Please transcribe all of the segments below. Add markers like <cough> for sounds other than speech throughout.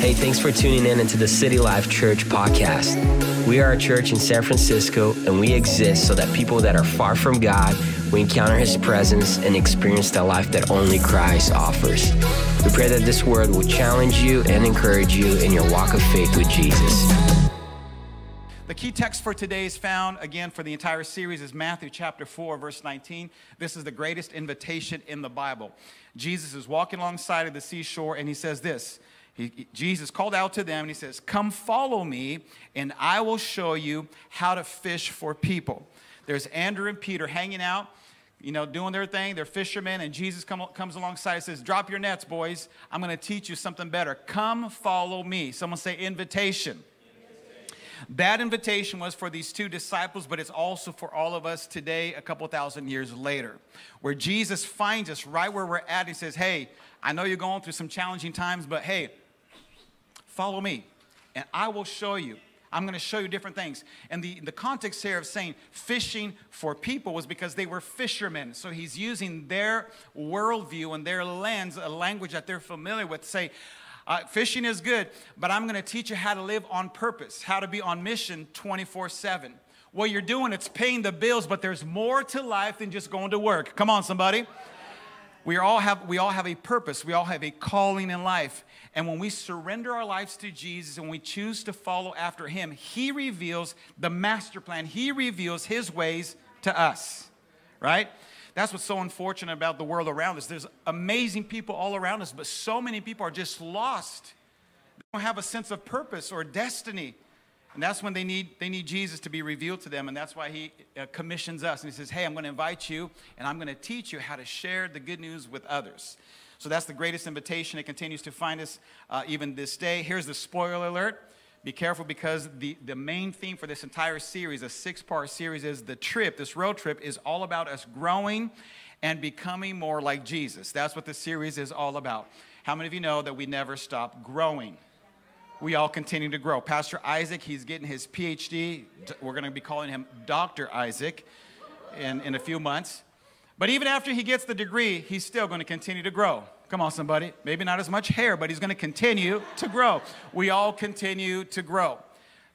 Hey, thanks for tuning in into the City Life Church podcast. We are a church in San Francisco, and we exist so that people that are far from God we encounter His presence and experience the life that only Christ offers. We pray that this word will challenge you and encourage you in your walk of faith with Jesus. The key text for today is found again for the entire series is Matthew chapter 4 verse 19. This is the greatest invitation in the Bible. Jesus is walking alongside of the seashore and he says this. He, Jesus called out to them and he says, "Come follow me and I will show you how to fish for people." There's Andrew and Peter hanging out you know, doing their thing. They're fishermen, and Jesus come, comes alongside and says, Drop your nets, boys. I'm going to teach you something better. Come follow me. Someone say, Invitation. That invitation was for these two disciples, but it's also for all of us today, a couple thousand years later, where Jesus finds us right where we're at. He says, Hey, I know you're going through some challenging times, but hey, follow me, and I will show you I'm going to show you different things. And the, the context here of saying fishing for people was because they were fishermen. So he's using their worldview and their lens, a language that they're familiar with, say, uh, fishing is good, but I'm going to teach you how to live on purpose, how to be on mission 24 7. What you're doing, it's paying the bills, but there's more to life than just going to work. Come on, somebody. We all have, we all have a purpose. We all have a calling in life. And when we surrender our lives to Jesus and we choose to follow after Him, He reveals the master plan. He reveals His ways to us, right? That's what's so unfortunate about the world around us. There's amazing people all around us, but so many people are just lost. They don't have a sense of purpose or destiny. And that's when they need, they need Jesus to be revealed to them. And that's why he uh, commissions us. And he says, Hey, I'm going to invite you and I'm going to teach you how to share the good news with others. So that's the greatest invitation. It continues to find us uh, even this day. Here's the spoiler alert. Be careful because the, the main theme for this entire series, a six part series, is the trip, this road trip, is all about us growing and becoming more like Jesus. That's what the series is all about. How many of you know that we never stop growing? we all continue to grow. Pastor Isaac, he's getting his PhD. We're going to be calling him Dr. Isaac in, in a few months. But even after he gets the degree, he's still going to continue to grow. Come on, somebody. Maybe not as much hair, but he's going to continue to grow. We all continue to grow.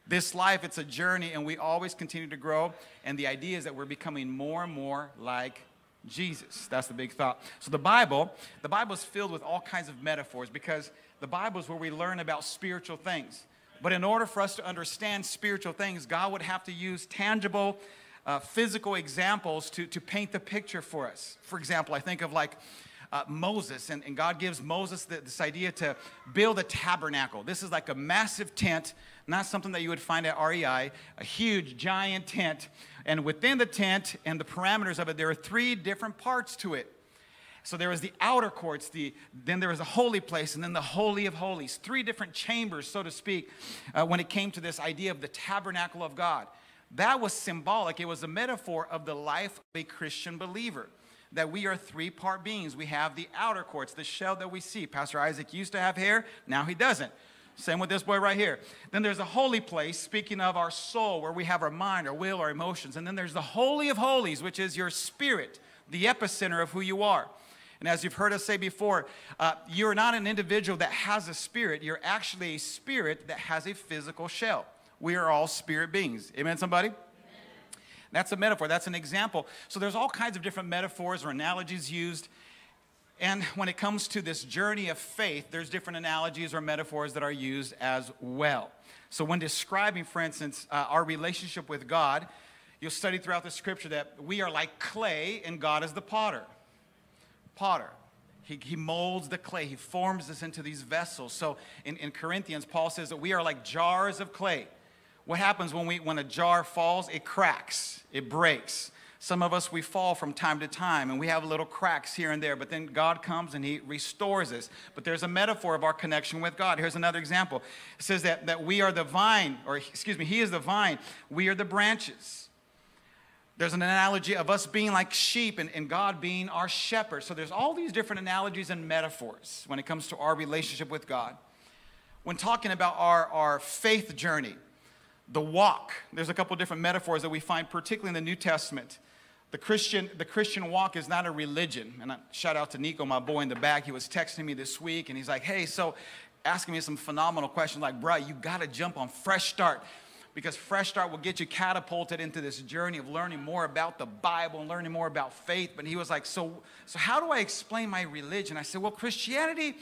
This life, it's a journey, and we always continue to grow. And the idea is that we're becoming more and more like Jesus. That's the big thought. So the Bible, the Bible is filled with all kinds of metaphors because the Bible is where we learn about spiritual things. But in order for us to understand spiritual things, God would have to use tangible, uh, physical examples to, to paint the picture for us. For example, I think of like uh, Moses, and, and, God gives Moses the, this idea to build a tabernacle. This is like a massive tent, not something that you would find at REI, a huge, giant tent. And within the tent and the parameters of it, there are three different parts to it. So there was the outer courts, the, then there was the holy place, and then the holy of holies. Three different chambers, so to speak, uh, when it came to this idea of the tabernacle of God. That was symbolic. It was a metaphor of the life of a Christian believer. That we are three part beings. We have the outer courts, the shell that we see. Pastor Isaac used to have hair, now he doesn't. Same with this boy right here. Then there's a holy place, speaking of our soul, where we have our mind, our will, our emotions. And then there's the Holy of Holies, which is your spirit, the epicenter of who you are. And as you've heard us say before, uh, you're not an individual that has a spirit. You're actually a spirit that has a physical shell. We are all spirit beings. Amen, somebody? That's a metaphor. That's an example. So there's all kinds of different metaphors or analogies used. And when it comes to this journey of faith, there's different analogies or metaphors that are used as well. So when describing, for instance, uh, our relationship with God, you'll study throughout the scripture that we are like clay and God is the potter potter. He, he molds the clay, he forms us into these vessels. So in, in Corinthians, Paul says that we are like jars of clay. What happens when, we, when a jar falls? It cracks, it breaks. Some of us, we fall from time to time and we have little cracks here and there, but then God comes and He restores us. But there's a metaphor of our connection with God. Here's another example it says that, that we are the vine, or excuse me, He is the vine, we are the branches. There's an analogy of us being like sheep and, and, God being our shepherd. So there's all these different analogies and metaphors when it comes to our relationship with God. When talking about our, our faith journey, the walk, there's a couple different metaphors that we find, particularly in the New Testament. The Christian, the Christian walk is not a religion. And I, shout out to Nico, my boy in the back. He was texting me this week and he's like, hey, so asking me some phenomenal questions like, bruh, you gotta jump on Fresh Start because Fresh Start will get you catapulted into this journey of learning more about the Bible and learning more about faith. But he was like, so, so how do I explain my religion? I said, well, Christianity,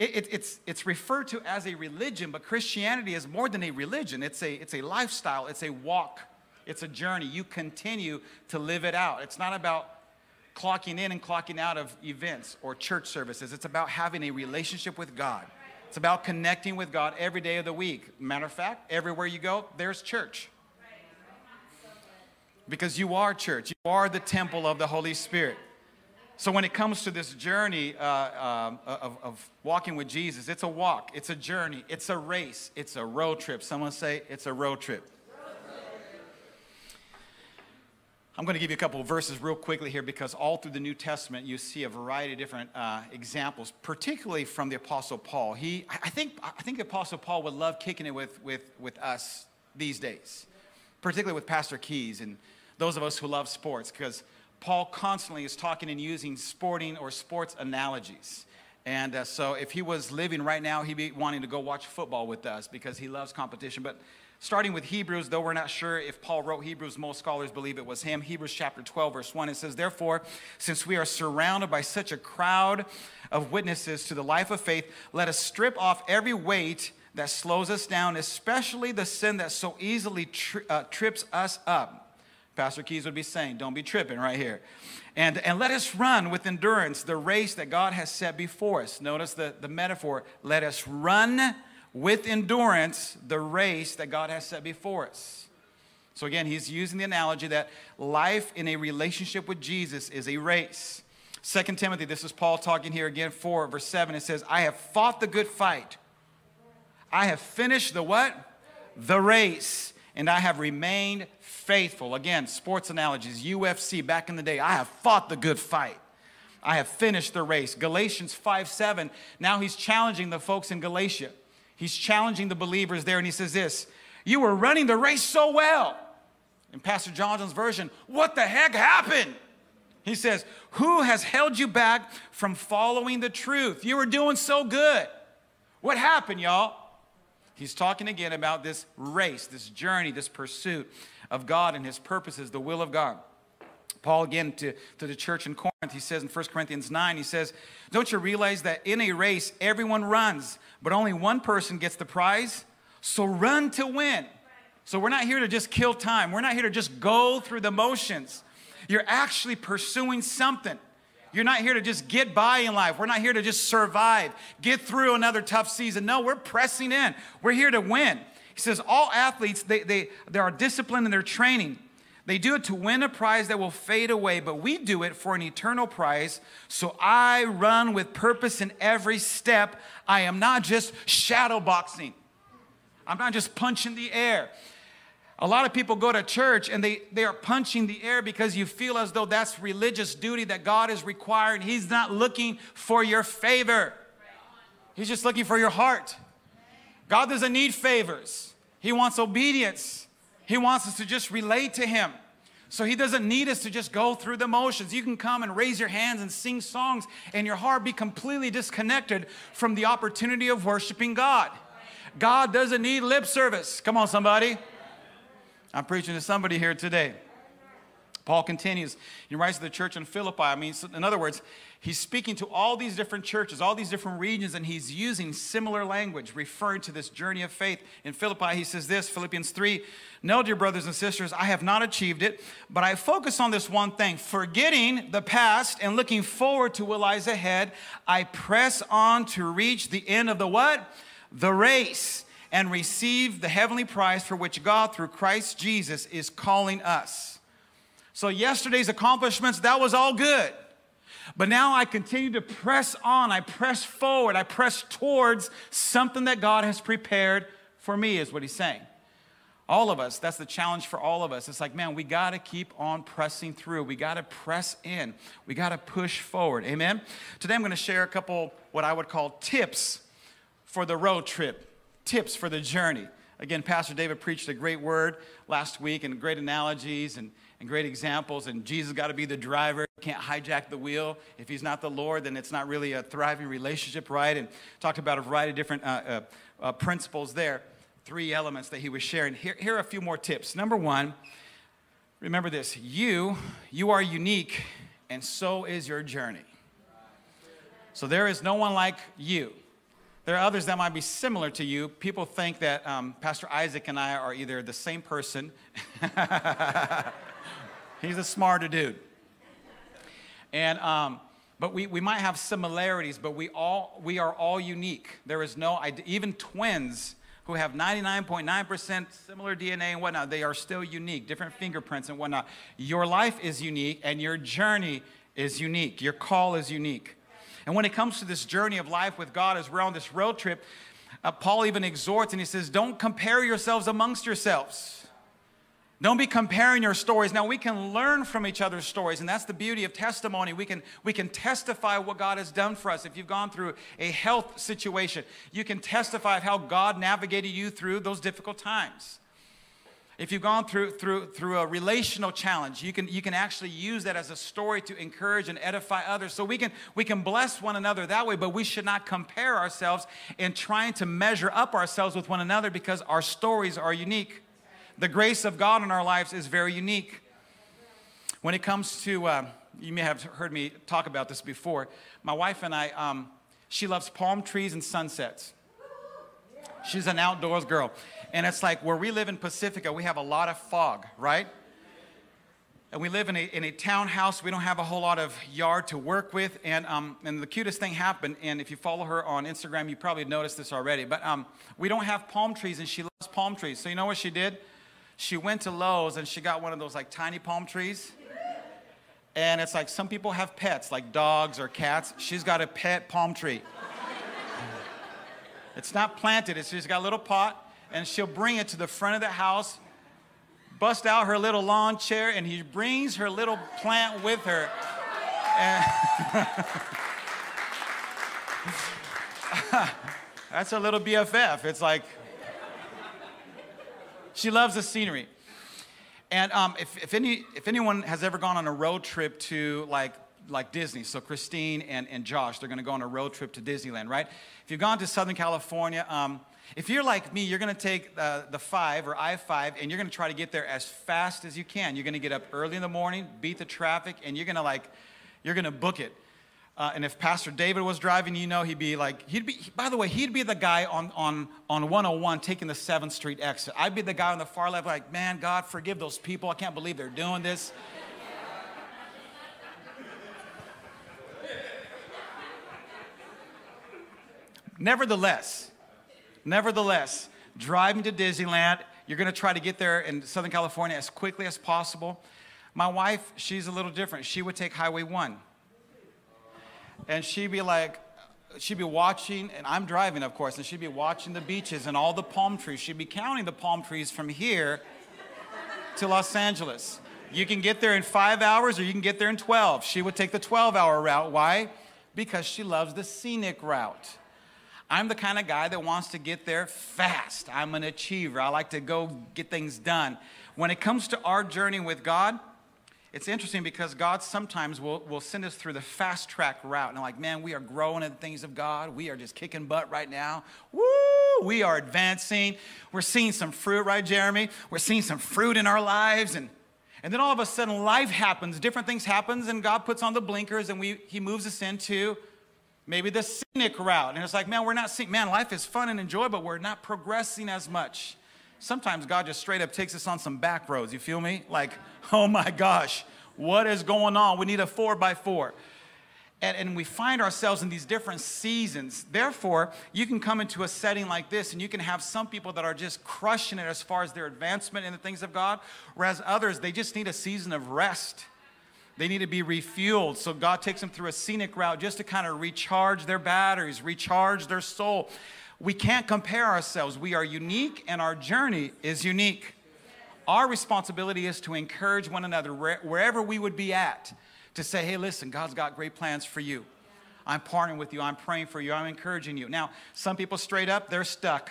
it, it, it's, it's referred to as a religion, but Christianity is more than a religion. It's a, it's a lifestyle, it's a walk, it's a journey. You continue to live it out. It's not about clocking in and clocking out of events or church services. It's about having a relationship with God. It's about connecting with God every day of the week. Matter of fact, everywhere you go, there's church. Because you are church, you are the temple of the Holy Spirit. So when it comes to this journey uh, uh, of, of walking with Jesus, it's a walk, it's a journey, it's a race, it's a road trip. Someone say it's a road trip. I'm going to give you a couple of verses real quickly here because all through the New Testament you see a variety of different uh, examples, particularly from the Apostle Paul. He, I think, I think the Apostle Paul would love kicking it with, with, with us these days, particularly with Pastor Keys and those of us who love sports, because Paul constantly is talking and using sporting or sports analogies. And uh, so if he was living right now, he'd be wanting to go watch football with us because he loves competition. But starting with Hebrews, though we're not sure if Paul wrote Hebrews, most scholars believe it was him. Hebrews chapter 12, verse 1, it says, Therefore, since we are surrounded by such a crowd of witnesses to the life of faith, let us strip off every weight that slows us down, especially the sin that so easily tri- uh, trips us up. Pastor Keys would be saying, Don't be tripping right here. And, and let us run with endurance the race that God has set before us. Notice the, the metaphor let us run with endurance the race that God has set before us. So again, he's using the analogy that life in a relationship with Jesus is a race. Second Timothy, this is Paul talking here again, 4, verse 7. It says, I have fought the good fight. I have finished the what? The race. And I have remained faithful. Again, sports analogies, UFC back in the day. I have fought the good fight. I have finished the race. Galatians 5 7. Now he's challenging the folks in Galatia. He's challenging the believers there, and he says this You were running the race so well. In Pastor Johnson's version, what the heck happened? He says, Who has held you back from following the truth? You were doing so good. What happened, y'all? He's talking again about this race, this journey, this pursuit of God and his purposes, the will of God. Paul, again, to, to the church in Corinth, he says in 1 Corinthians 9, he says, Don't you realize that in a race, everyone runs, but only one person gets the prize? So run to win. So we're not here to just kill time. We're not here to just go through the motions. You're actually pursuing something. You're not here to just get by in life. We're not here to just survive, get through another tough season. No, we're pressing in. We're here to win. He says all athletes, they, they, they are disciplined in their training. They do it to win a prize that will fade away, but we do it for an eternal prize. So I run with purpose in every step. I am not just shadow boxing, I'm not just punching the air. A lot of people go to church and they, they are punching the air because you feel as though that's religious duty that God is requiring. He's not looking for your favor, He's just looking for your heart. God doesn't need favors, He wants obedience. He wants us to just relate to Him. So He doesn't need us to just go through the motions. You can come and raise your hands and sing songs, and your heart be completely disconnected from the opportunity of worshiping God. God doesn't need lip service. Come on, somebody. I'm preaching to somebody here today. Paul continues. He writes to the church in Philippi. I mean, in other words, he's speaking to all these different churches, all these different regions, and he's using similar language, referring to this journey of faith. In Philippi, he says this Philippians 3 No, dear brothers and sisters, I have not achieved it, but I focus on this one thing forgetting the past and looking forward to what lies ahead. I press on to reach the end of the what? The race and receive the heavenly prize for which God, through Christ Jesus, is calling us. So, yesterday's accomplishments, that was all good. But now I continue to press on. I press forward. I press towards something that God has prepared for me, is what he's saying. All of us, that's the challenge for all of us. It's like, man, we got to keep on pressing through. We got to press in. We got to push forward. Amen? Today I'm going to share a couple, what I would call tips for the road trip, tips for the journey. Again, Pastor David preached a great word last week and great analogies and and great examples. And Jesus got to be the driver. can't hijack the wheel. If he's not the Lord, then it's not really a thriving relationship, right? And talked about a variety of different uh, uh, uh, principles there, three elements that he was sharing. Here, here are a few more tips. Number one, remember this you, you are unique, and so is your journey. So there is no one like you. There are others that might be similar to you. People think that um, Pastor Isaac and I are either the same person. <laughs> He's a smarter dude. And, um, but we, we might have similarities, but we, all, we are all unique. There is no, even twins who have 99.9% similar DNA and whatnot, they are still unique, different fingerprints and whatnot. Your life is unique and your journey is unique. Your call is unique. And when it comes to this journey of life with God, as we're on this road trip, uh, Paul even exhorts and he says, Don't compare yourselves amongst yourselves. Don't be comparing your stories. Now, we can learn from each other's stories, and that's the beauty of testimony. We can, we can testify what God has done for us. If you've gone through a health situation, you can testify of how God navigated you through those difficult times. If you've gone through, through, through a relational challenge, you can, you can actually use that as a story to encourage and edify others. So we can, we can bless one another that way, but we should not compare ourselves in trying to measure up ourselves with one another because our stories are unique. The grace of God in our lives is very unique. When it comes to, uh, you may have heard me talk about this before. My wife and I, um, she loves palm trees and sunsets. She's an outdoors girl. And it's like where we live in Pacifica, we have a lot of fog, right? And we live in a, in a townhouse. We don't have a whole lot of yard to work with. And, um, and the cutest thing happened, and if you follow her on Instagram, you probably noticed this already. But um, we don't have palm trees, and she loves palm trees. So you know what she did? she went to Lowe's and she got one of those like tiny palm trees. And it's like some people have pets, like dogs or cats. She's got a pet palm tree. It's not planted, it's just got a little pot, and she'll bring it to the front of the house, bust out her little lawn chair, and he brings her little plant with her. <laughs> That's a little BFF. It's like, she loves the scenery. And um, if, if, any, if anyone has ever gone on a road trip to like, like Disney, so Christine and, and Josh, they're gonna go on a road trip to Disneyland, right? If you've gone to Southern California, um, if you're like me, you're gonna take uh, the five or I 5 and you're gonna try to get there as fast as you can. You're gonna get up early in the morning, beat the traffic, and you're gonna like, you're gonna book it. Uh, and if Pastor David was driving, you know, he'd be like, he'd be, by the way, he'd be the guy on, on, on 101 taking the 7th Street exit. I'd be the guy on the far left, like, man, God, forgive those people. I can't believe they're doing this. <laughs> nevertheless, nevertheless, driving to Disneyland, you're going to try to get there in Southern California as quickly as possible. My wife, she's a little different. She would take Highway 1 and she'd be like, she'd be watching, and I'm driving, of course, and she'd be watching the beaches and all the palm trees. She'd be counting the palm trees from here to Los Angeles. You can get there in five hours or you can get there in 12. She would take the 12 hour route. Why? Because she loves the scenic route. I'm the kind of guy that wants to get there fast. I'm an achiever. I like to go get things done. When it comes to our journey with God, it's interesting because God sometimes will, will send us through the fast track route. And like, man, we are growing in the things of God. We are just kicking butt right now. Woo! We are advancing. We're seeing some fruit, right, Jeremy? We're seeing some fruit in our lives. And, and then all of a sudden, life happens, different things happens, and God puts on the blinkers and we, he moves us into maybe the scenic route. And it's like, man, we're not seeing, man, life is fun and enjoyable, but we're not progressing as much sometimes God just straight up takes us on some back roads. You feel me? Like, <laughs> oh my gosh, what is going on? We need a four by four. And, and, we find ourselves in these different seasons. Therefore, you can come into a setting like this and you can have some people that are just crushing it as far as their advancement in the things of God, whereas others, they just need a season of rest. They need to be refueled. So God takes them through a scenic route just to kind of recharge their batteries, recharge their soul. We can't compare ourselves. We are unique and our journey is unique. Our responsibility is to encourage one another wherever we would be at to say, hey, listen, God's got great plans for you. I'm partnering with you. I'm praying for you. I'm encouraging you. Now, some people straight up, they're stuck.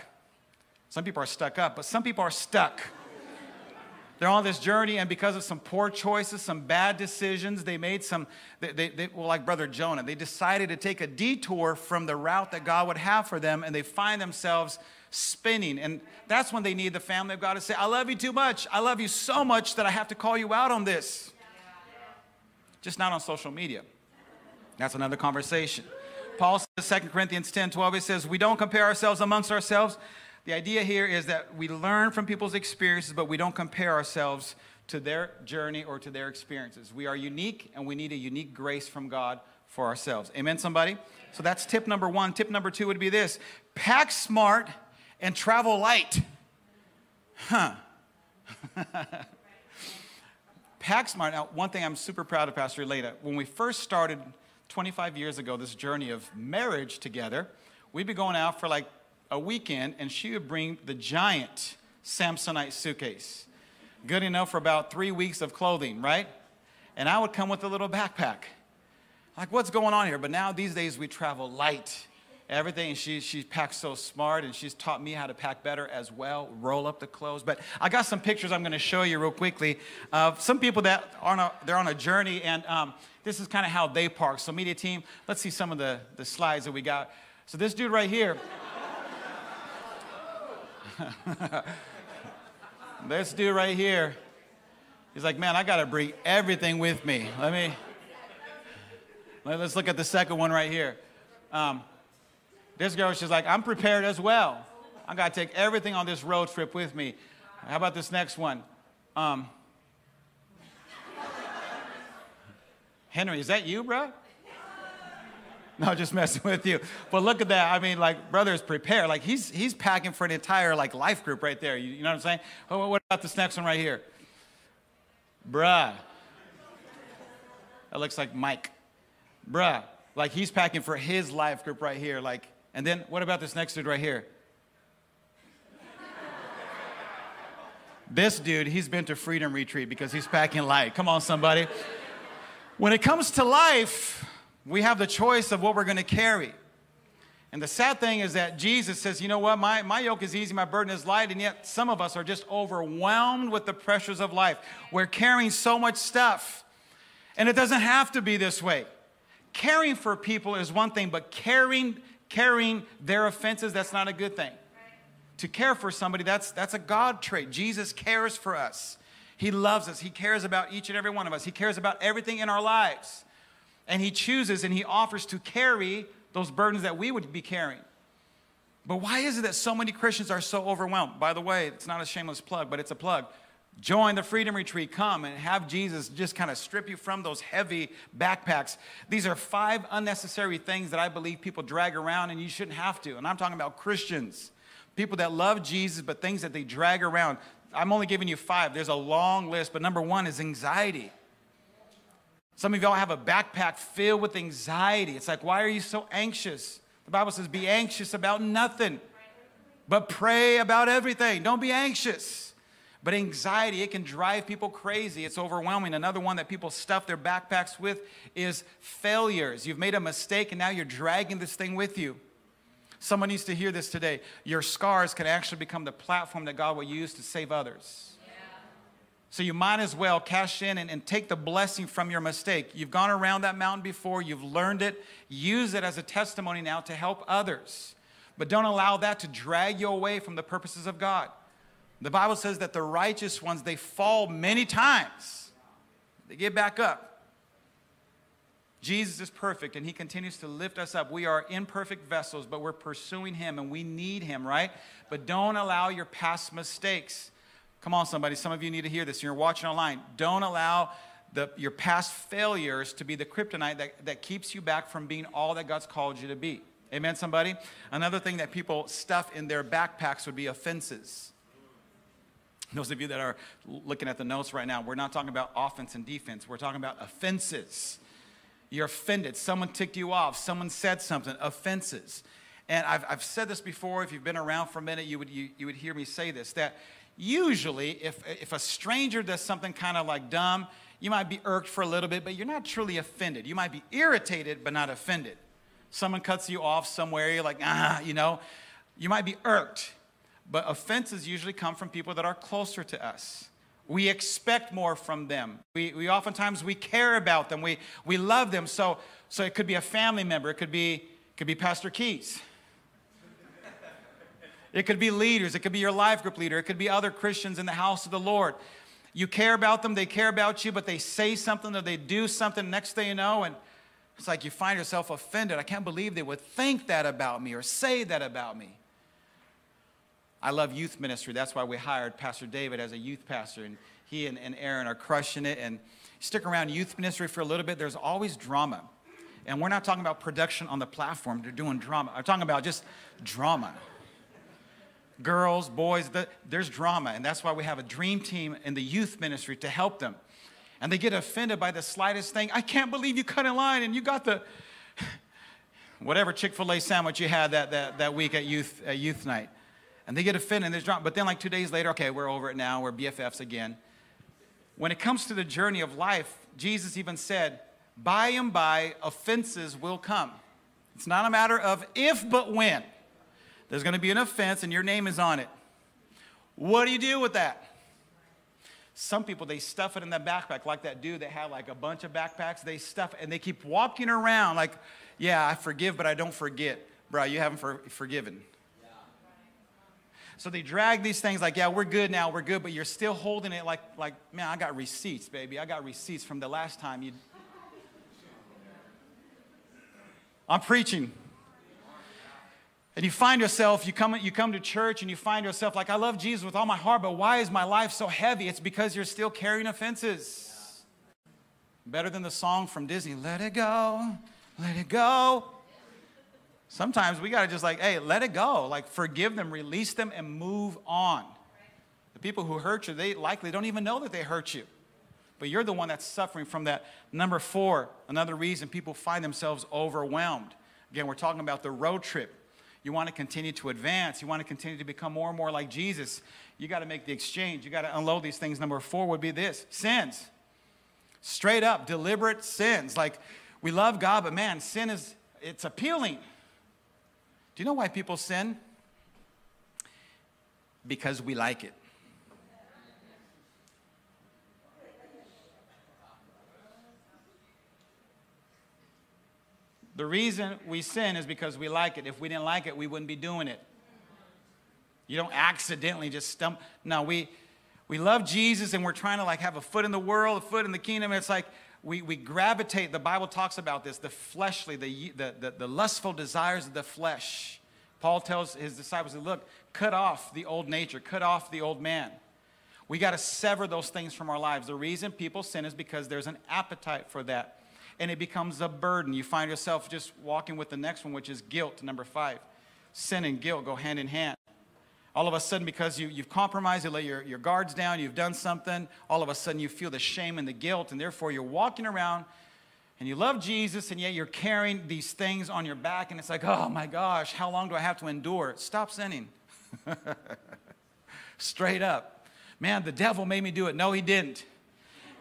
Some people are stuck up, but some people are stuck. They're on this journey, and because of some poor choices, some bad decisions, they made some, they, they, they, well, like Brother Jonah, they decided to take a detour from the route that God would have for them, and they find themselves spinning. And that's when they need the family of God to say, I love you too much. I love you so much that I have to call you out on this. Just not on social media. That's another conversation. Paul says, 2 Corinthians 10 12, he says, We don't compare ourselves amongst ourselves the idea here is that we learn from people's experiences, but we don't compare ourselves to their journey or to their experiences. We are unique and we need a unique grace from God for ourselves. Amen, somebody? So that's tip number one. Tip number two would be this pack smart and travel light. Huh. <laughs> pack smart. Now, one thing I'm super proud of Pastor Leda. When we first started 25 years ago, this journey of marriage together, we'd be going out for like a weekend and she would bring the giant Samsonite suitcase. Good enough for about three weeks of clothing, right? And I would come with a little backpack. Like, what's going on here? But now these days we travel light. Everything, she, she packs so smart and she's taught me how to pack better as well, roll up the clothes. But I got some pictures I'm gonna show you real quickly of some people that are on a, they're on a journey and um, this is kind of how they park. So media team, let's see some of the, the slides that we got. So this dude right here, <laughs> this dude right here, he's like, man, I got to bring everything with me. Let me, let's look at the second one right here. Um, this girl, she's like, I'm prepared as well. I got to take everything on this road trip with me. How about this next one? Um, <laughs> Henry, is that you, bro? No, just messing with you. But look at that. I mean, like, brother's prepared. Like, he's he's packing for an entire like life group right there. You, you know what I'm saying? Oh, what about this next one right here? Bruh. That looks like Mike. Bruh. Like he's packing for his life group right here. Like, and then what about this next dude right here? this dude, he's been to Freedom Retreat because he's packing light. Come on, somebody. When it comes to life, we have the choice of what we're going to carry. And the sad thing is that Jesus says, you know what, my, my yoke is easy, my burden is light, and yet some of us are just overwhelmed with the pressures of life. We're carrying so much stuff. And it doesn't have to be this way. Caring for people is one thing, but carrying, carrying their offenses, that's not a good thing. To care for somebody, that's, that's a God trait. Jesus cares for us. He loves us. He cares about each and every one of us. He cares about everything in our lives and he chooses and he offers to carry those burdens that we would be carrying. But why is it that so many Christians are so overwhelmed? By the way, it's not a shameless plug, but it's a plug. Join the Freedom Retreat. Come and have Jesus just kind of strip you from those heavy backpacks. These are five unnecessary things that I believe people drag around and you shouldn't have to. And I'm talking about Christians, people that love Jesus, but things that they drag around. I'm only giving you five. There's a long list, but number one is anxiety. Some of y'all have a backpack filled with anxiety. It's like, why are you so anxious? The Bible says, be anxious about nothing, but pray about everything. Don't be anxious. But anxiety, it can drive people crazy. It's overwhelming. Another one that people stuff their backpacks with is failures. You've made a mistake and now you're dragging this thing with you. Someone needs to hear this today. Your scars can actually become the platform that God will use to save others. So you might as well cash in and, and, take the blessing from your mistake. You've gone around that mountain before, you've learned it. Use it as a testimony now to help others. But don't allow that to drag you away from the purposes of God. The Bible says that the righteous ones, they fall many times, they get back up. Jesus is perfect and he continues to lift us up. We are imperfect vessels, but we're pursuing him and we need him, right? But don't allow your past mistakes Come on, somebody. Some of you need to hear this. You're watching online. Don't allow the, your past failures to be the kryptonite that, that keeps you back from being all that God's called you to be. Amen, somebody? Another thing that people stuff in their backpacks would be offenses. Those of you that are looking at the notes right now, we're not talking about offense and defense. We're talking about offenses. You're offended. Someone ticked you off. Someone said something. Offenses. And I've, I've said this before. If you've been around for a minute, you would, you, you would hear me say this that usually if, if a stranger does something kind of like dumb, you might be irked for a little bit, but you're not truly offended. You might be irritated, but not offended. Someone cuts you off somewhere, you're like, ah, you know, you might be irked. But offenses usually come from people that are closer to us We expect more from them. We, we oftentimes we care about them. We, we love them. So, so it could be a family member. It could be, could be Pastor Keats. It could be leaders. It could be your life group leader. It could be other Christians in the house of the Lord. You care about them. They care about you, but they say something or they do something. Next thing you know, and it's like you find yourself offended. I can't believe they would think that about me or say that about me. I love youth ministry. That's why we hired Pastor David as a youth pastor, and he and, and Aaron are crushing it. And stick around youth ministry for a little bit, there's always drama. And we're not talking about production on the platform, they're doing drama. I'm talking about just drama. Girls, boys, the, there's drama. And that's why we have a dream team in the youth ministry to help them. And they get offended by the slightest thing. I can't believe you cut in line and you got the <laughs> whatever Chick fil A sandwich you had that, that, that week at youth, at youth night and they get offended and there's drama. But then, like two days later, okay, we're over it now. We're BFFs again. When it comes to the journey of life, Jesus even said, by and by, offenses will come. It's not a matter of if, but when. There's going to be an offense and your name is on it. What do you do with that? Some people, they stuff it in their backpack, like that dude that had like a bunch of backpacks. They stuff and they keep walking around like, yeah, I forgive, but I don't forget. Bro, you haven't for- forgiven. So they drag these things like, yeah, we're good now, we're good, but you're still holding it like, like, man, I got receipts, baby. I got receipts from the last time you. I'm preaching. And you find yourself, you come, you come to church and you find yourself like, I love Jesus with all my heart, but why is my life so heavy? It's because you're still carrying offenses. Better than the song from Disney, let it go, let it go. Sometimes we got to just like, hey, let it go. Like, forgive them, release them, and move on. The people who hurt you, they likely don't even know that they hurt you. But you're the one that's suffering from that. Number four, another reason people find themselves overwhelmed. Again, we're talking about the road trip. You want to continue to advance. You want to continue to become more and more like Jesus. You got to make the exchange. You got to unload these things. Number four would be this sins. Straight up, deliberate sins. Like, we love God, but man, sin is, it's appealing. Do you know why people sin? Because we like it. The reason we sin is because we like it. If we didn't like it, we wouldn't be doing it. You don't accidentally just stump. No, we, we love Jesus and we're trying to like have a foot in the world, a foot in the kingdom. It's like we, we gravitate, the Bible talks about this, the fleshly, the, the, the, the lustful desires of the flesh. Paul tells his disciples, look, cut off the old nature, cut off the old man. We got to sever those things from our lives. The reason people sin is because there's an appetite for that. And it becomes a burden. You find yourself just walking with the next one, which is guilt, number five. Sin and guilt go hand in hand. All of a sudden, because you, you've compromised, you let your, your guards down, you've done something, all of a sudden you feel the shame and the guilt, and therefore you're walking around and you love Jesus, and yet you're carrying these things on your back, and it's like, oh my gosh, how long do I have to endure? Stop sinning. <laughs> Straight up. Man, the devil made me do it. No, he didn't.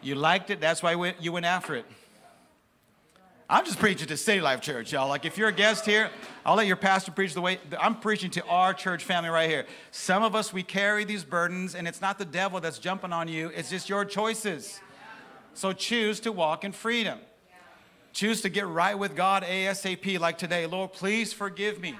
You liked it, that's why you went after it. I'm just preaching to City Life Church, y'all. Like, if you're a guest here, I'll let your pastor preach the way I'm preaching to our church family right here. Some of us, we carry these burdens, and it's not the devil that's jumping on you, it's just your choices. So choose to walk in freedom. Choose to get right with God ASAP, like today. Lord, please forgive me.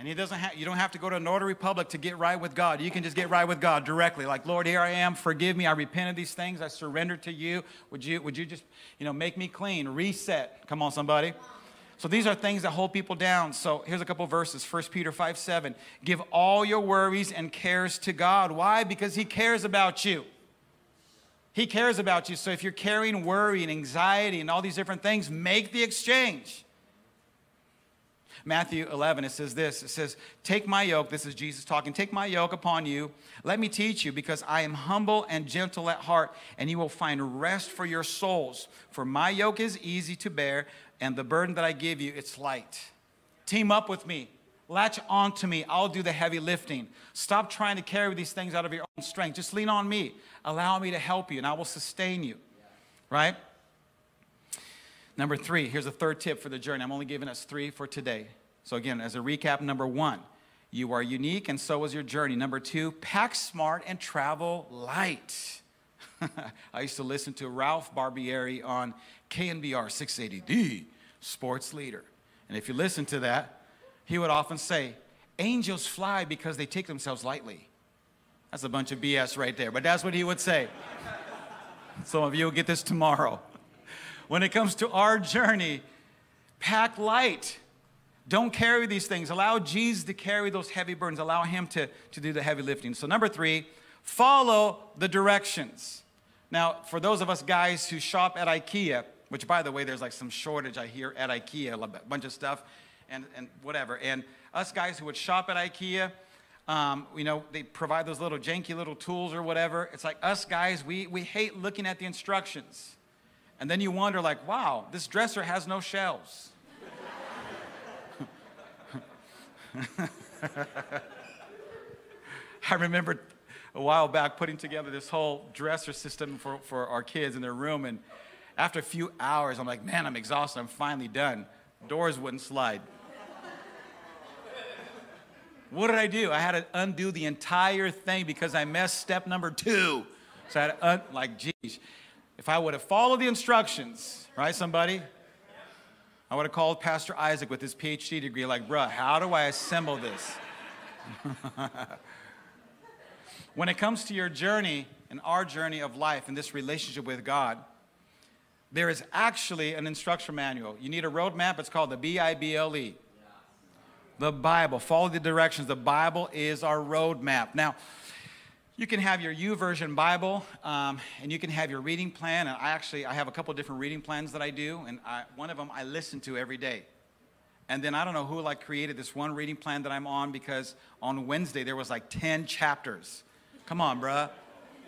And doesn't you don't have to go to a notary public to get right with God. You can just get right with God directly. Like, Lord, here I am. Forgive me. I repent of these things. I surrender to you. Would you, would you just, you know, make me clean? Reset. Come on, somebody. So these are things that hold people down. So here's a couple verses. 1 Peter 5 7. Give all your worries and cares to God. Why? Because he cares about you. He cares about you. So if you're carrying worry and anxiety and all these different things, make the exchange. Matthew 11, it says this it says, Take my yoke, this is Jesus talking, take my yoke upon you. Let me teach you, because I am humble and gentle at heart, and you will find rest for your souls. For my yoke is easy to bear, and the burden that I give you, it's light. Team up with me. Latch on to me. I'll do the heavy lifting. Stop trying to carry these things out of your own strength. Just lean on me. Allow me to help you, and I will sustain you. Right? Number three, here's a third tip for the journey. I'm only giving us three for today. So, again, as a recap, number one, You are unique, and so is your journey. Number two, pack smart and travel light. <laughs> I used to listen to Ralph Barbieri on KNBR 680D, sports leader. And if you listen to that, he would often say, Angels fly because they take themselves lightly. That's a bunch of BS right there, but that's what he would say. <laughs> Some of you will get this tomorrow. When it comes to our journey, pack light. Don't carry these things. Allow Jesus to carry those heavy burdens. Allow Him to, to do the heavy lifting. So, number three, follow the directions. Now, for those of us guys who shop at IKEA, which by the way, there's like some shortage I hear at IKEA, a bunch of stuff and, and whatever. And us guys who would shop at IKEA, um, you know, they provide those little janky little tools or whatever. It's like us guys, we, we hate looking at the instructions. And then you wonder, like, wow, this dresser has no shelves. <laughs> I remember a while back putting together this whole dresser system for, for our kids in their room. And after a few hours, I'm like, man, I'm exhausted. I'm finally done. Doors wouldn't slide. what did I do? I had to undo the entire thing because I messed step number two. So I had to, un- like, geez. If I would have followed the instructions, right, somebody? I would have called Pastor Isaac with his PhD degree, like, bruh, how do I assemble this? <laughs> when it comes to your journey and our journey of life and this relationship with God, there is actually an instruction manual. You need a roadmap, it's called the B I B L E. The Bible. Follow the directions. The Bible is our roadmap. Now, you can have your YouVersion Bible, um, and you can have your reading plan. And I actually I have a couple different reading plans that I do, and I, one of them I listen to every day. And then I don't know who like created this one reading plan that I'm on because on Wednesday there was like 10 chapters. Come on, bruh,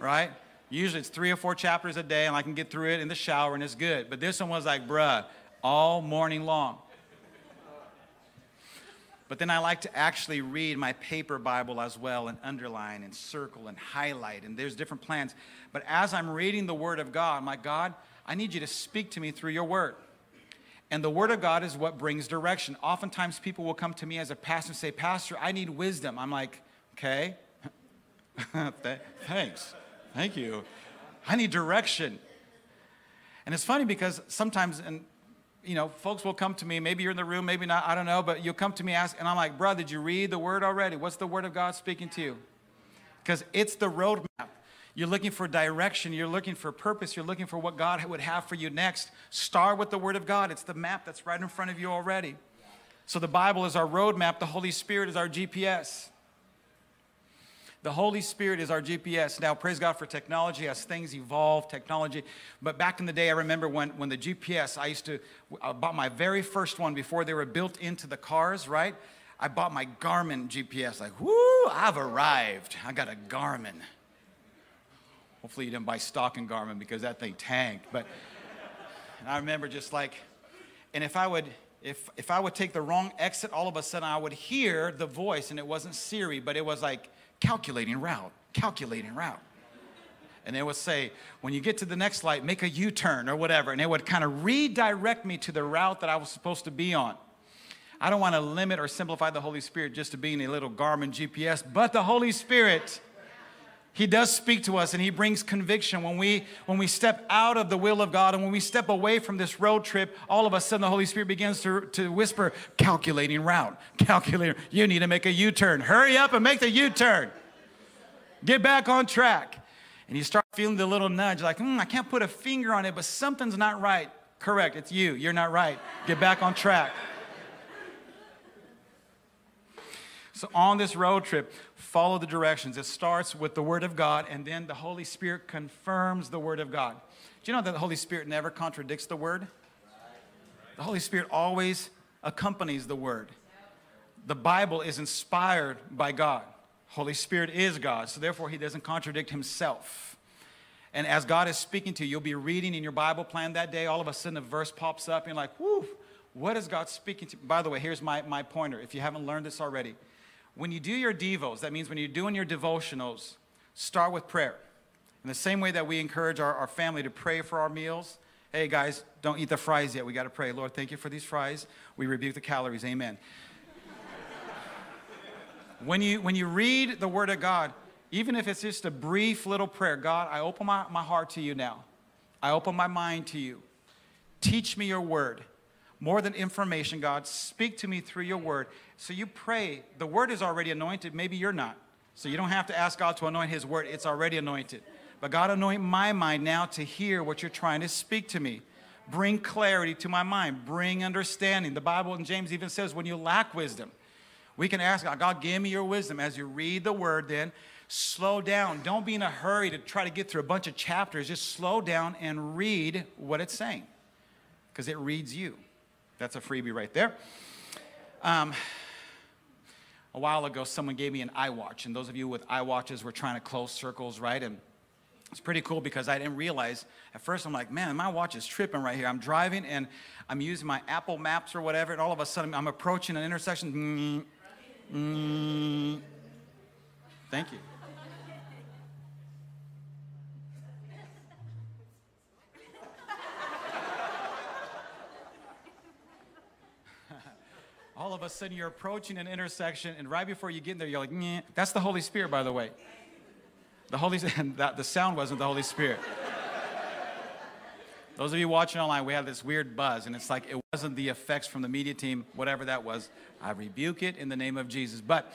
right? Usually it's three or four chapters a day, and I can get through it in the shower, and it's good. But this one was like, bruh, all morning long. But then I like to actually read my paper Bible as well and underline and circle and highlight. And there's different plans. But as I'm reading the Word of God, like, God, I need you to speak to me through your Word. And the Word of God is what brings direction. Oftentimes people will come to me as a pastor and say, Pastor, I need wisdom. I'm like, okay, <laughs> thanks. Thank you. I need direction. And it's funny because sometimes, and you know, folks will come to me. Maybe you're in the room, maybe not. I don't know. But you'll come to me, ask, and I'm like, "Bro, did you read the word already? What's the word of God speaking to you?" Because it's the roadmap. You're looking for direction. You're looking for purpose. You're looking for what God would have for you next. Start with the Word of God. It's the map that's right in front of you already. So the Bible is our roadmap. The Holy Spirit is our GPS. The Holy Spirit is our GPS. Now, praise God for technology as things evolve, technology. But back in the day, I remember when, when the GPS, I used to, I bought my very first one before they were built into the cars, right? I bought my Garmin GPS. Like, whoo, I've arrived. I got a Garmin. Hopefully, you didn't buy stock in Garmin because that thing tanked. But and I remember just like, and if I would, if, if I would take the wrong exit, all of a sudden I would hear the voice, and it wasn't Siri, but it was like, calculating route, calculating route. And they would say, when you get to the next light, make a U turn or whatever. And it would kind of redirect me to the route that I was supposed to be on. I don't want to limit or simplify the Holy Spirit just to being a little Garmin GPS, but the Holy Spirit he does speak to us and he brings conviction when we when we step out of the will of god and when we step away from this road trip all of a sudden the holy spirit begins to, to whisper calculating route calculating you need to make a u-turn. Hurry up and make the u-turn. Get back on track. And you start feeling the little nudge like hmm, i can't put a finger on it but something's not right. Correct it's you you're not right. Get back on track. So on this road trip follow the directions. It starts with the Word of God, and then the Holy Spirit confirms the Word of God. Do you know that the Holy Spirit never contradicts the Word? The Holy Spirit always accompanies the Word. The Bible is inspired by God. Holy Spirit is God, so therefore He doesn't contradict Himself. And as God is speaking to you, you'll be reading in your Bible plan that day. All of a sudden, a verse pops up, and you're like, whoo, what is God speaking to? By the way, here's my, my pointer if you haven't learned this already. When you do your devos, that means when you're doing your devotionals, start with prayer. In the same way that we encourage our, our family to pray for our meals, hey guys, don't eat the fries yet. We got to pray. Lord, thank you for these fries. We rebuke the calories. Amen. <laughs> When you, when you read the Word of God, even if it's just a brief little prayer, God, I open my, my heart to you now. I open my mind to you. Teach me your word. More than information, God, speak to me through your word. So you pray. The word is already anointed. Maybe you're not. So you don't have to ask God to anoint his word, it's already anointed. But God, anoint my mind now to hear what you're trying to speak to me. Bring clarity to my mind, bring understanding. The Bible in James even says, when you lack wisdom, we can ask God, God, give me your wisdom. As you read the word, then slow down. Don't be in a hurry to try to get through a bunch of chapters. Just slow down and read what it's saying because it reads you. That's a freebie right there. Um, a while ago, someone gave me an iWatch, and those of you with iWatches were trying to close circles, right? And it's pretty cool because I didn't realize at first I'm like, man, my watch is tripping right here. I'm driving and I'm using my Apple Maps or whatever, and all of a sudden I'm approaching an intersection. Mm, mm. Thank you. All of a sudden you're approaching an intersection, and right before you get in there, you're like, Nyeh. that's the Holy Spirit, by the way. The Holy and <laughs> that the sound wasn't the Holy Spirit. Those of you watching online, we have this weird buzz, and it's like it wasn't the effects from the media team, whatever that was. I rebuke it in the name of Jesus. But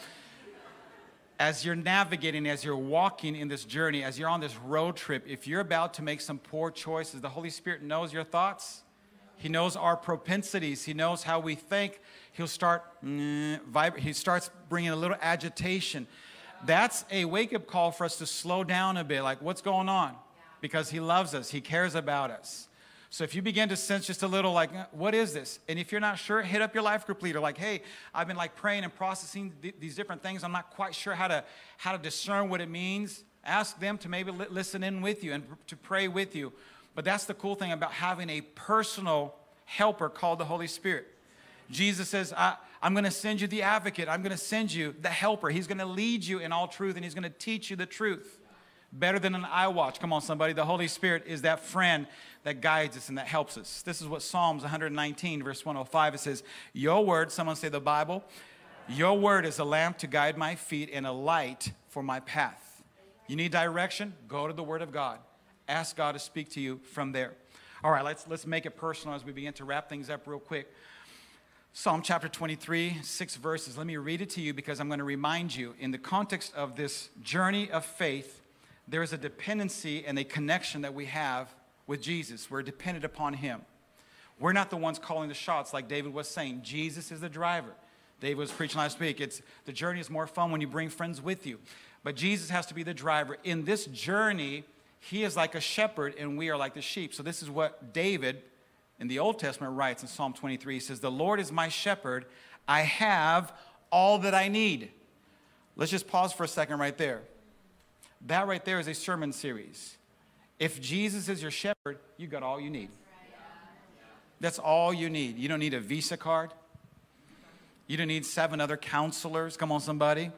as you're navigating, as you're walking in this journey, as you're on this road trip, if you're about to make some poor choices, the Holy Spirit knows your thoughts. He knows our propensities. He knows how we think. He'll start, mm, he starts bringing a little agitation that's a wake up call for us to slow down a bit. Like, what's going on? Because He loves us, He cares about us. So if you begin to sense just a little like, what is this? And if you're not sure, hit up your life group leader. Like, hey, I've been like praying and processing th- these different things. I'm not quite sure how to how to discern what it means. Ask them to maybe li- listen in with you and to pray with you. But that's the cool thing about having a personal helper called the Holy Spirit. Jesus says, I, am going to send you the advocate. I'm going to send you the helper. He's going to lead you in all truth and he's going to teach you the truth. Better than an iWatch. Come on, somebody. The Holy Spirit is that friend that guides us and that helps us. This is what Psalms 119, verse 105, it says, Your word, someone say the Bible, your word is a lamp to guide my feet and a light for my path. You need direction? Go to the word of God. Ask God to speak to you from there. All right, let's, let's make it personal as we begin to wrap things up real quick. Psalm chapter 23, six verses. Let me read it to you because I'm going to remind you in the context of this journey of faith, there is a dependency and a connection that we have with Jesus. We're dependent upon Him. We're not the ones calling the shots, like David was saying. Jesus is the driver. David was preaching last week. It's the journey is more fun when you bring friends with you. But Jesus has to be the driver. In this journey, he is like a shepherd and we are like the sheep. So this is what David in the Old Testament writes in Psalm 23, he says, The Lord is my shepherd. I have all that I need. Let's just pause for a second right there. That right there is a sermon series. If Jesus is your shepherd, you got all you need. That's all you need. You don't need a Visa card. You don't need seven other counselors. Come on, somebody.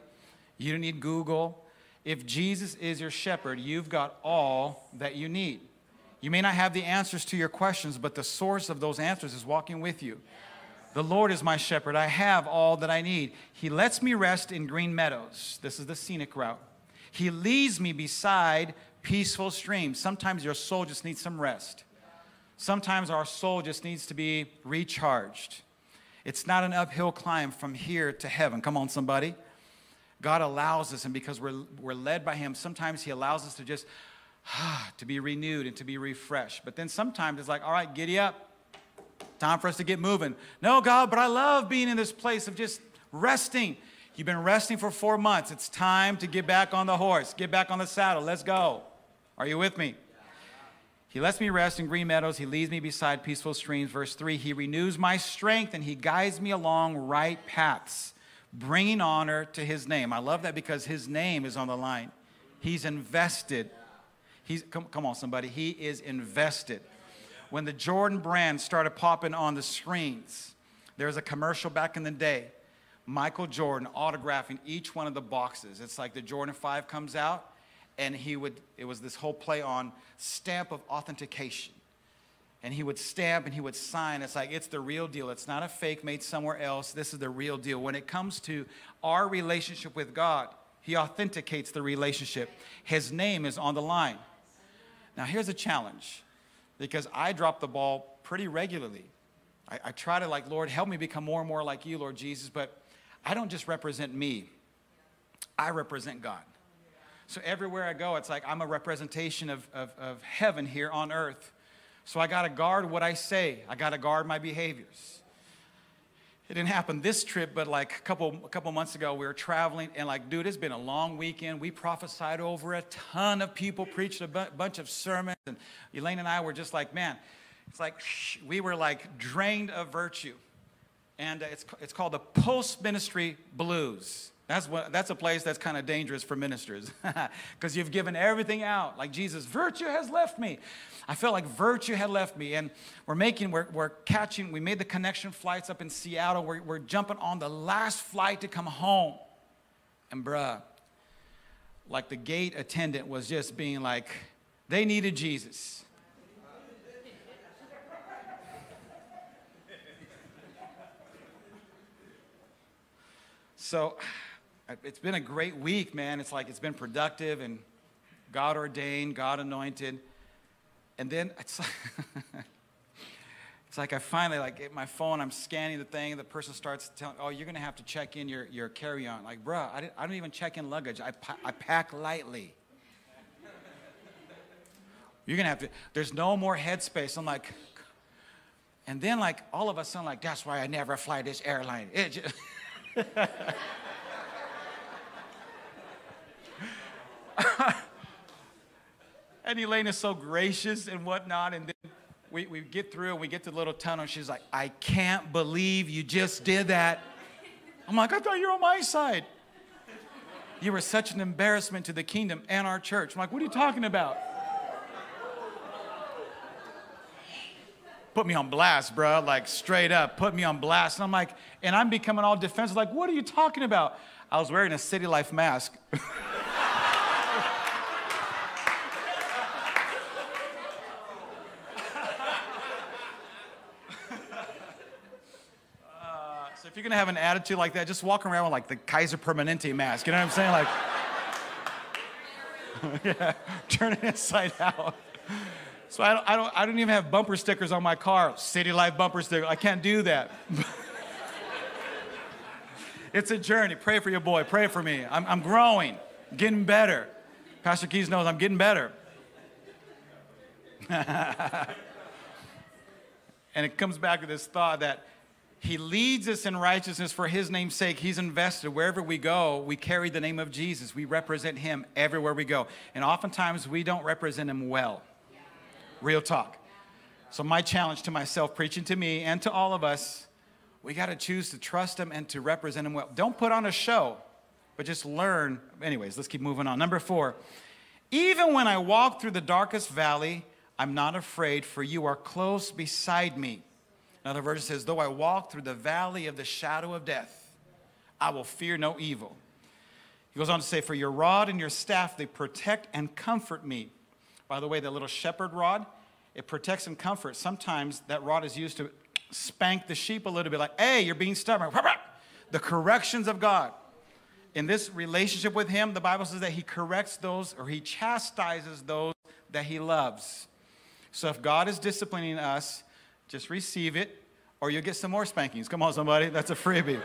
You don't need Google. If Jesus is your shepherd, you've got all that you need. You may not have the answers to your questions, but the source of those answers is walking with you. The Lord is my shepherd. I have all that I need. He lets me rest in green meadows. This is the scenic route. He leads me beside peaceful streams. Sometimes your soul just needs some rest. Sometimes our soul just needs to be recharged. It's not an uphill climb from here to heaven. Come on, somebody. God allows us, and because we're, we're led by Him, sometimes He allows us to just ah, to be renewed and to be refreshed. But then sometimes it's like, all right, giddy up. Time for us to get moving. No, God, but I love being in this place of just resting. You've been resting for four months. It's time to get back on the horse, get back on the saddle. Let's go. Are you with me? He lets me rest in green meadows. He leads me beside peaceful streams. Verse 3 He renews my strength and He guides me along right paths, bringing honor to His name. I love that because His name is on the line. He's invested He's, come, come on, somebody. He is invested. When the Jordan brand started popping on the screens, there was a commercial back in the day. Michael Jordan autographing each one of the boxes. It's like the Jordan 5 comes out, and he would, it was this whole play on stamp of authentication. And he would stamp and he would sign. It's like, it's the real deal. It's not a fake made somewhere else. This is the real deal. When it comes to our relationship with God. He authenticates the relationship. His name is on the line. Now, here's a challenge because I drop the ball pretty regularly. I, I, try to, like, Lord, help me become more and more like you, Lord Jesus, but I don't just represent me, I represent God. So everywhere I go, it's like I'm a representation of, of, of heaven here on earth. So I got to guard what I say, I got to guard my behaviors it didn't happen this trip, but like a couple, a couple months ago, we were traveling, and like, dude, it's been a long weekend. We prophesied over a ton of people, preached a bu- bunch of sermons, and Elaine and I were just like, man, it's like shh, we were like drained of virtue. And uh, it's, it's called the post ministry blues. That's, what, that's a place that's kind of dangerous for ministers <laughs> because you've given everything out. Like Jesus, virtue has left me. I felt like virtue had left me. And we're making, we're, we're catching, we made the connection flights up in Seattle. We're, we're jumping on the last flight to come home. And bruh, like the gate attendant was just being like, they needed Jesus. So, it's been a great week, man. It's like it's been productive and God ordained, God anointed. And then it's like, <laughs> it's like I finally like get my phone, I'm scanning the thing, the person starts telling, oh, you're gonna have to check in your, your carry-on. Like, bruh, I, I don't even check in luggage. I, I pack lightly. You're gonna have to, there's no more headspace. I'm like, and then like all of a sudden, like, that's why I never fly this airline. <laughs> It just, <laughs> and Elaine is so gracious and whatnot. And then we, we get through and we get to the little tunnel. And she's like, I can't believe you just did that. I'm like, I thought you were on my side. You were such an embarrassment to the kingdom and our church. I'm like, what are you talking about? Put me on blast, bro. Like, straight up, put me on blast. And I'm like, and I'm becoming all defensive. Like, what are you talking about? I was wearing a City Life mask. <laughs> you're gonna have an attitude like that, just walk around with like the Kaiser Permanente mask. You know what I'm saying? Like, <laughs> yeah, turn it inside out. So I don't, I don't, I don't even have bumper stickers on my car. City Life bumper sticker. I can't do that. <laughs> it's a journey. Pray for your boy. Pray for me. I'm, I'm growing, getting better. Pastor Keys knows I'm getting better. <laughs> and it comes back to this thought that he leads us in righteousness for his name's sake. He's invested. Wherever we go, we carry the name of Jesus. We represent him everywhere we go. And oftentimes we don't represent him well. Real talk. So, my challenge to myself, preaching to me and to all of us, we got to choose to trust him and to represent him well. Don't put on a show, but just learn. Anyways, let's keep moving on. Number four, even when I walk through the darkest valley, I'm not afraid, for you are close beside me. Another verse says, Though I walk through the valley of the shadow of death, I will fear no evil. He goes on to say, For your rod and your staff, they protect and comfort me. By the way, the little shepherd rod, it protects and comforts. Sometimes that rod is used to spank the sheep a little bit, like, hey, you're being stubborn. The corrections of God. In this relationship with Him, the Bible says that He corrects those or He chastises those that He loves. So if God is disciplining us, just receive it, or you'll get some more spankings. Come on, somebody. That's a freebie.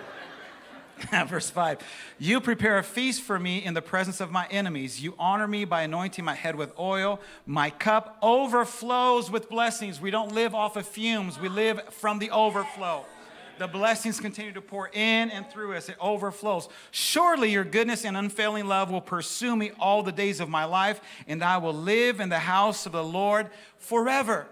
<laughs> Verse 5 You prepare a feast for me in the presence of my enemies. You honor me by anointing my head with oil. My cup overflows with blessings. We don't live off of fumes, we live from the overflow. The blessings continue to pour in and through us. It overflows. Surely your goodness and unfailing love will pursue me all the days of my life, and I will live in the house of the Lord forever.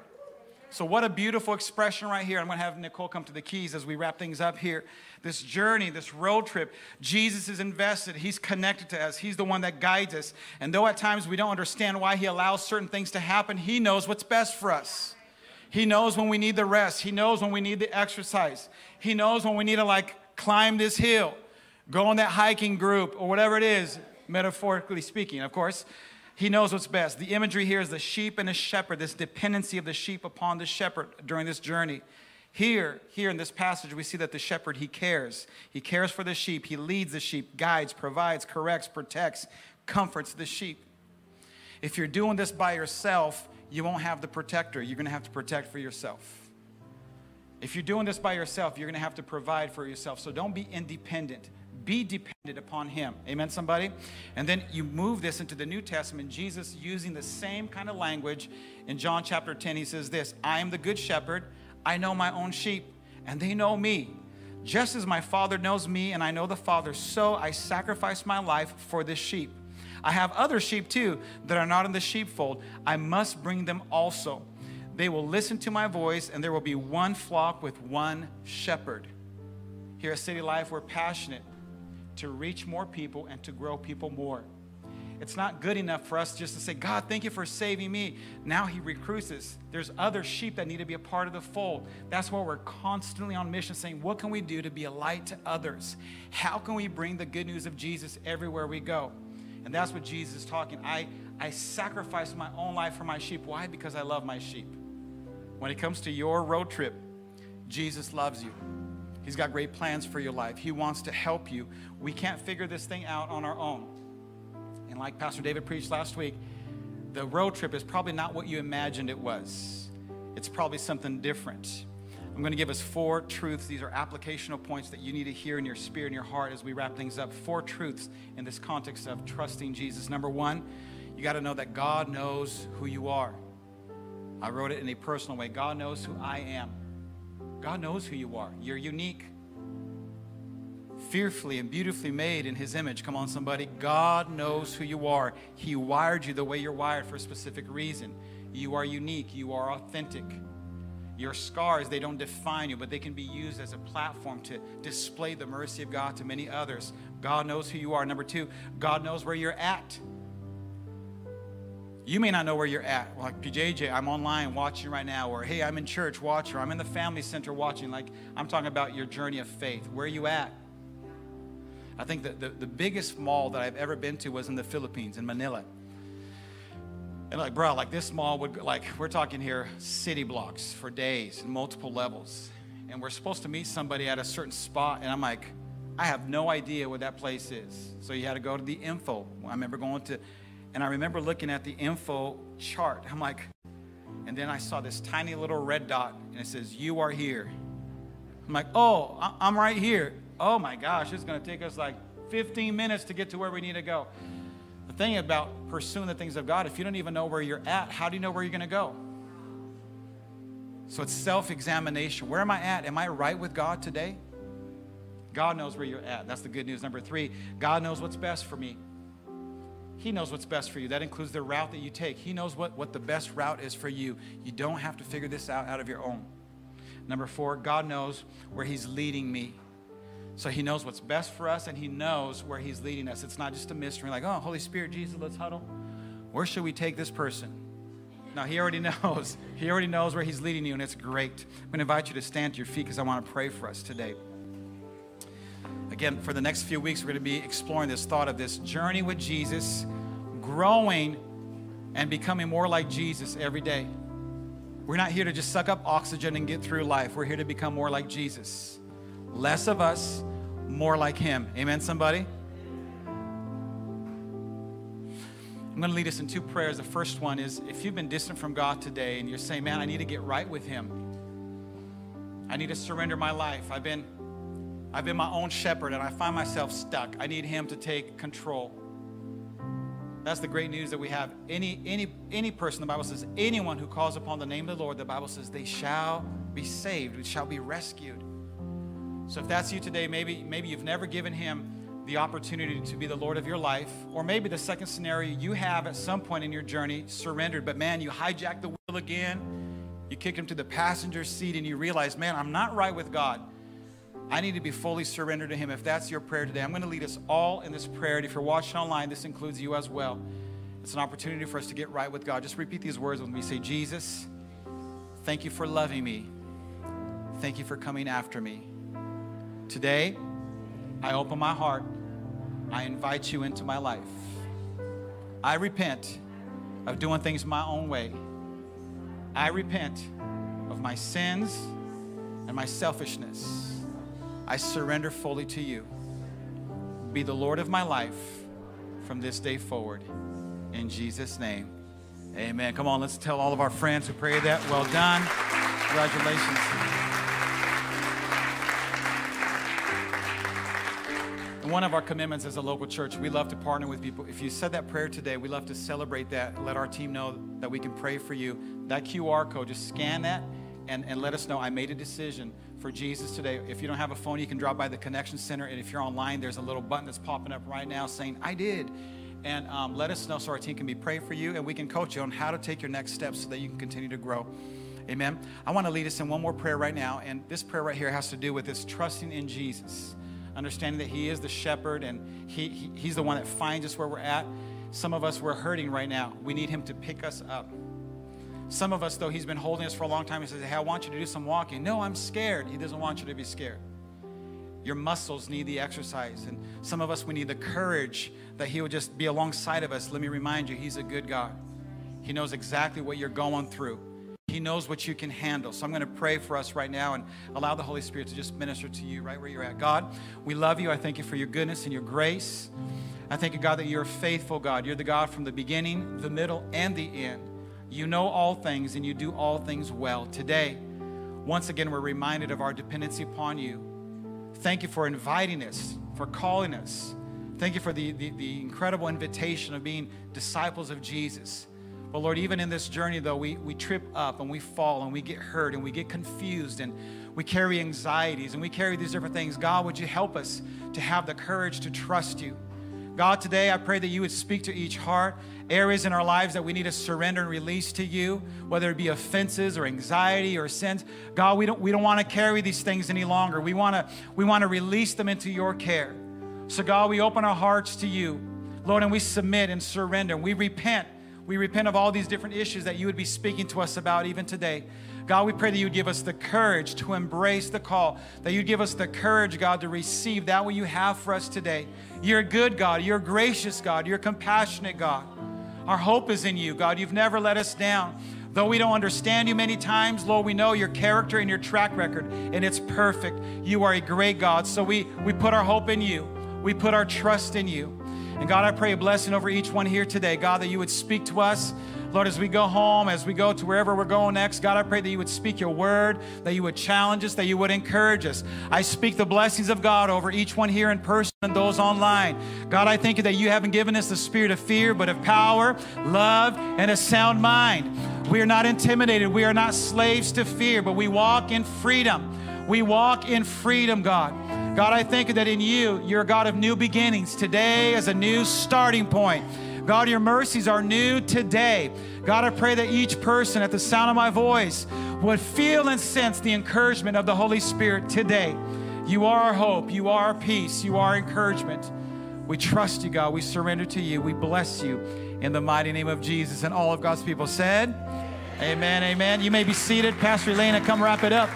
So, what a beautiful expression right here. I'm going to have Nicole come to the keys as we wrap things up here. This journey, this road trip, Jesus is invested. He's connected to us. He's the one that guides us. And though at times we don't understand why He allows certain things to happen, He knows what's best for us. He knows when we need the rest. He knows when we need the exercise. He knows when we need to like climb this hill, go on that hiking group, or whatever it is, metaphorically speaking, of course. He knows what's best. The imagery here is the sheep and the shepherd, this dependency of the sheep upon the shepherd during this journey. Here, here in this passage, we see that the shepherd, he cares. He cares for the sheep. He leads the sheep, guides, provides, corrects, protects, comforts the sheep. If you're doing this by yourself, you won't have the protector. You're going to have to protect for yourself. If you're doing this by yourself, you're going to have to provide for yourself. So don't be independent. Be dependent upon Him. Amen, somebody? And then you move this into the New Testament, Jesus using the same kind of language. In John chapter 10, he says this I am the good shepherd. I know my own sheep, and they know me. Just as my Father knows me, and I know the Father, so I sacrifice my life for this sheep. I have other sheep too that are not in the sheepfold. I must bring them also. They will listen to my voice, and there will be one flock with one shepherd. Here at City Life, we're passionate to reach more people and to grow people more. It's not good enough for us just to say, God, thank you for saving me. Now He recruits us. There's other sheep that need to be a part of the fold. That's why we're constantly on mission saying, what can we do to be a light to others? How can we bring the good news of Jesus everywhere we go? And that's what Jesus is talking. I, I sacrifice my own life for my sheep. Why? Because I love my sheep. When it comes to your road trip, Jesus loves you. He's got great plans for your life. He wants to help you. We can't figure this thing out on our own. And like Pastor David preached last week, the road trip is probably not what you imagined it was. It's probably something different. I'm going to give us four truths. These are applicational points that you need to hear in your spirit and your heart as we wrap things up. Four truths in this context of trusting Jesus. Number one, you got to know that God knows who you are. I wrote it in a personal way God knows who I am. God knows who you are. You're unique, fearfully and beautifully made in His image. Come on, somebody. God knows who you are. He wired you the way you're wired for a specific reason. You are unique, you are authentic. Your scars, they don't define you, but they can be used as a platform to display the mercy of God to many others. God knows who you are. Number two, God knows where you're at. You may not know where you're at. Like PJJ, I'm online watching right now, or hey, I'm in church watching, or I'm in the family center watching. Like I'm talking about your journey of faith. Where are you at? I think that the, the biggest mall that I've ever been to was in the Philippines, in Manila. And like, bro, like this mall would, like, we're talking here city blocks for days and multiple levels. And we're supposed to meet somebody at a certain spot. And I'm like, I have no idea what that place is. So you had to go to the info. I remember going to, and I remember looking at the info chart. I'm like, and then I saw this tiny little red dot and it says, You are here. I'm like, Oh, I'm right here. Oh my gosh, it's going to take us like 15 minutes to get to where we need to go. The thing about pursuing the things of God, if you don't even know where you're at, how do you know where you're going to go? So it's self examination. Where am I at? Am I right with God today? God knows where you're at. That's the good news. Number three, God knows what's best for me. He knows what's best for you. That includes the route that you take. He knows what, what the best route is for you. You don't have to figure this out out of your own. Number four, God knows where He's leading me. So he knows what's best for us and he knows where he's leading us. It's not just a mystery like, oh, Holy Spirit, Jesus, let's huddle. Where should we take this person? No, he already <laughs> knows. He already knows where he's leading you, and it's great. I'm going to invite you to stand to your feet because I want to pray for us today. Again, for the next few weeks, we're going to be exploring this thought of this journey with Jesus, growing and becoming more like Jesus every day. We're not here to just suck up oxygen and get through life. We're here to become more like Jesus. Less of us, more like Him. Amen, somebody? I'm going to lead us in two prayers. The first one is if you've been distant from God today and you're saying, man, I need to get right with Him. I need to surrender my life. I've been, I've been my own shepherd and I find myself stuck. I need Him to take control. That's the great news that we have. Any, any, any person, the Bible says, anyone who calls upon the name of the Lord, the Bible says, they shall be saved, we shall be rescued. So if that's you today, maybe, maybe you've never given him the opportunity to be the Lord of your life, or maybe the second scenario, you have at some point in your journey surrendered, but man, you hijacked the wheel again, you kick him to the passenger seat, and you realize, man, I'm not right with God. I need to be fully surrendered to Him. If that's your prayer today, I'm going to lead us all in this prayer. And if you're watching online, this includes you as well. It's an opportunity for us to get right with God. Just repeat these words with me. Say, Jesus, thank you for loving me. Thank you for coming after me. Today, I open my heart. I invite you into my life. I repent of doing things my own way. I repent of my sins and my selfishness. I surrender fully to you. Be the Lord of my life from this day forward. In Jesus' name, amen. Come on, let's tell all of our friends who prayed that. Well done. Congratulations. One of our commitments as a local church, we love to partner with people. If you said that prayer today, we love to celebrate that. Let our team know that we can pray for you. That QR code, just scan that and, and let us know I made a decision for Jesus today. If you don't have a phone, you can drop by the Connection Center. And if you're online, there's a little button that's popping up right now saying, I did. And um, let us know so our team can be praying for you and we can coach you on how to take your next steps so that you can continue to grow. Amen. I want to lead us in one more prayer right now. And this prayer right here has to do with this trusting in Jesus understanding that He is the shepherd and he, he, He's the one that finds us where we're at. Some of us, we're hurting right now. We need Him to pick us up. Some of us, though, He's been holding us for a long time. He says, Hey, I want you to do some walking. No, I'm scared. He doesn't want you to be scared. Your muscles need the exercise. And some of us, we need the courage that He would just be alongside of us. Let me remind you, He's a good God. He knows exactly what you're going through. He knows what you can handle. So I'm going to pray for us right now and allow the Holy Spirit to just minister to you right where you're at. God, we love you. I thank you for your goodness and your grace. I thank you, God, that you're a faithful God. You're the God from the beginning, the middle, and the end. You know all things and you do all things well. Today, once again, we're reminded of our dependency upon you. Thank you for inviting us, for calling us. Thank you for the, the, the incredible invitation of being disciples of Jesus. But Lord, even in this journey, though, we, we trip up and we fall and we get hurt and we get confused and we carry anxieties and we carry these different things. God, would you help us to have the courage to trust you? God, today I pray that you would speak to each heart, areas in our lives that we need to surrender and release to you, whether it be offenses or anxiety or sins. God, we don't, we don't want to carry these things any longer. We want to we want to release them into your care. So, God, we open our hearts to you, Lord, and we submit and surrender. We repent we repent of all these different issues that you would be speaking to us about even today. God, we pray that you would give us the courage to embrace the call, that you'd give us the courage, God, to receive that what you have for us today. You're good God, you're gracious God, you're compassionate God. Our hope is in you, God. You've never let us down. Though we don't understand you many times, Lord, we know your character and your track record, and it's perfect. You are a great God. So we, we put our hope in you, we put our trust in you. And God, I pray a blessing over each one here today. God, that you would speak to us. Lord, as we go home, as we go to wherever we're going next, God, I pray that you would speak your word, that you would challenge us, that you would encourage us. I speak the blessings of God over each one here in person and those online. God, I thank you that you haven't given us the spirit of fear, but of power, love, and a sound mind. We are not intimidated. We are not slaves to fear, but we walk in freedom. We walk in freedom, God. God, I thank you that in you, you're a God of new beginnings. Today is a new starting point. God, your mercies are new today. God, I pray that each person at the sound of my voice would feel and sense the encouragement of the Holy Spirit today. You are our hope. You are our peace. You are encouragement. We trust you, God. We surrender to you. We bless you in the mighty name of Jesus. And all of God's people said, Amen, amen. You may be seated. Pastor Elena, come wrap it up.